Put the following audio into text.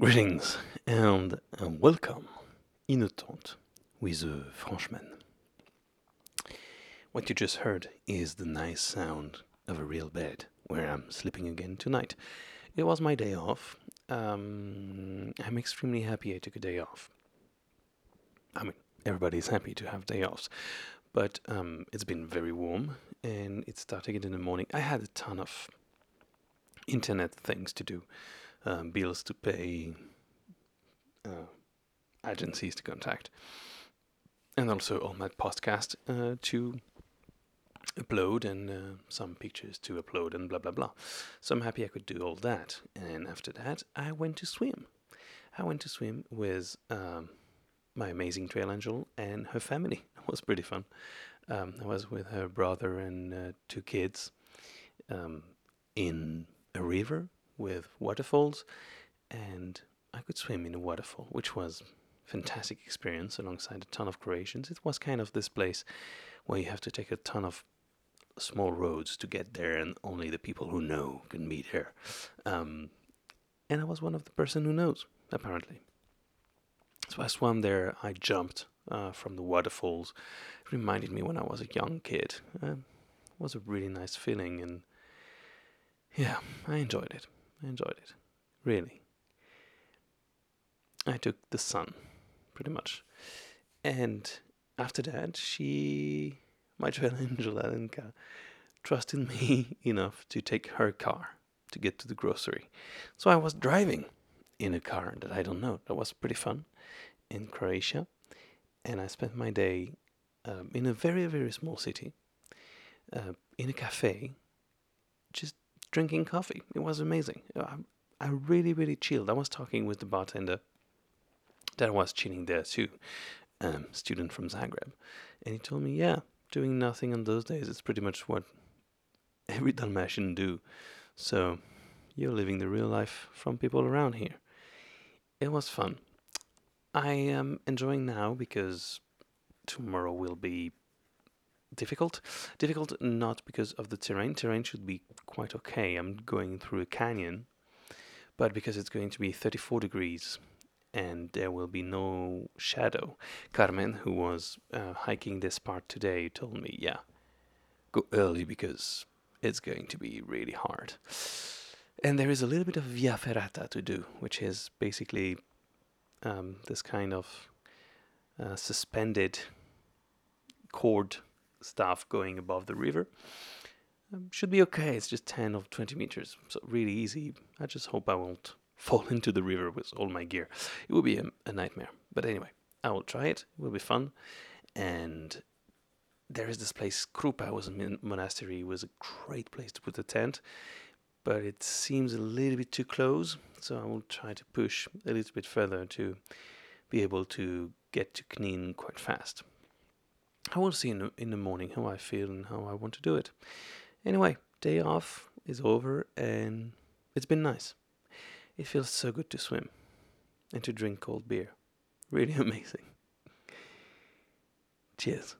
Greetings and welcome in a tente with a Frenchman. What you just heard is the nice sound of a real bed where I'm sleeping again tonight. It was my day off. Um, I'm extremely happy I took a day off. I mean, everybody's happy to have day offs, but um, it's been very warm and it's starting in the morning. I had a ton of internet things to do um, bills to pay, uh, agencies to contact, and also all my podcast uh, to upload and uh, some pictures to upload and blah blah blah. So I'm happy I could do all that. And after that, I went to swim. I went to swim with um, my amazing trail angel and her family. It was pretty fun. Um, I was with her brother and uh, two kids um, in a river with waterfalls, and I could swim in a waterfall, which was fantastic experience alongside a ton of Croatians. It was kind of this place where you have to take a ton of small roads to get there, and only the people who know can be there. Um, and I was one of the person who knows, apparently. So I swam there. I jumped uh, from the waterfalls. It reminded me when I was a young kid. Uh, it was a really nice feeling, and yeah, I enjoyed it. I enjoyed it. Really. I took the sun, pretty much. And after that, she, my trail angel Alenka, trusted me enough to take her car to get to the grocery. So I was driving in a car that I don't know. That was pretty fun in Croatia. And I spent my day um, in a very, very small city, uh, in a cafe, just drinking coffee. It was amazing. I, I really, really chilled. I was talking with the bartender that was chilling there too, um, student from Zagreb, and he told me, yeah, doing nothing on those days is pretty much what every Dalmatian do. So you're living the real life from people around here. It was fun. I am enjoying now because tomorrow will be difficult. Difficult not because of the terrain. Terrain should be quite okay. I'm going through a canyon, but because it's going to be 34 degrees and there will be no shadow. Carmen, who was uh, hiking this part today, told me, yeah, go early because it's going to be really hard. And there is a little bit of via ferrata to do, which is basically um, this kind of uh, suspended cord stuff going above the river. Um, should be okay. It's just 10 or 20 meters, so really easy. I just hope I won't fall into the river with all my gear. It will be a, a nightmare. But anyway, I will try it. It will be fun. And there is this place, Krupa was a monastery. It was a great place to put a tent, but it seems a little bit too close. So I will try to push a little bit further to be able to get to Knin quite fast. I will see in the, in the morning how I feel and how I want to do it. Anyway, day off is over and it's been nice. It feels so good to swim and to drink cold beer. Really amazing. Cheers.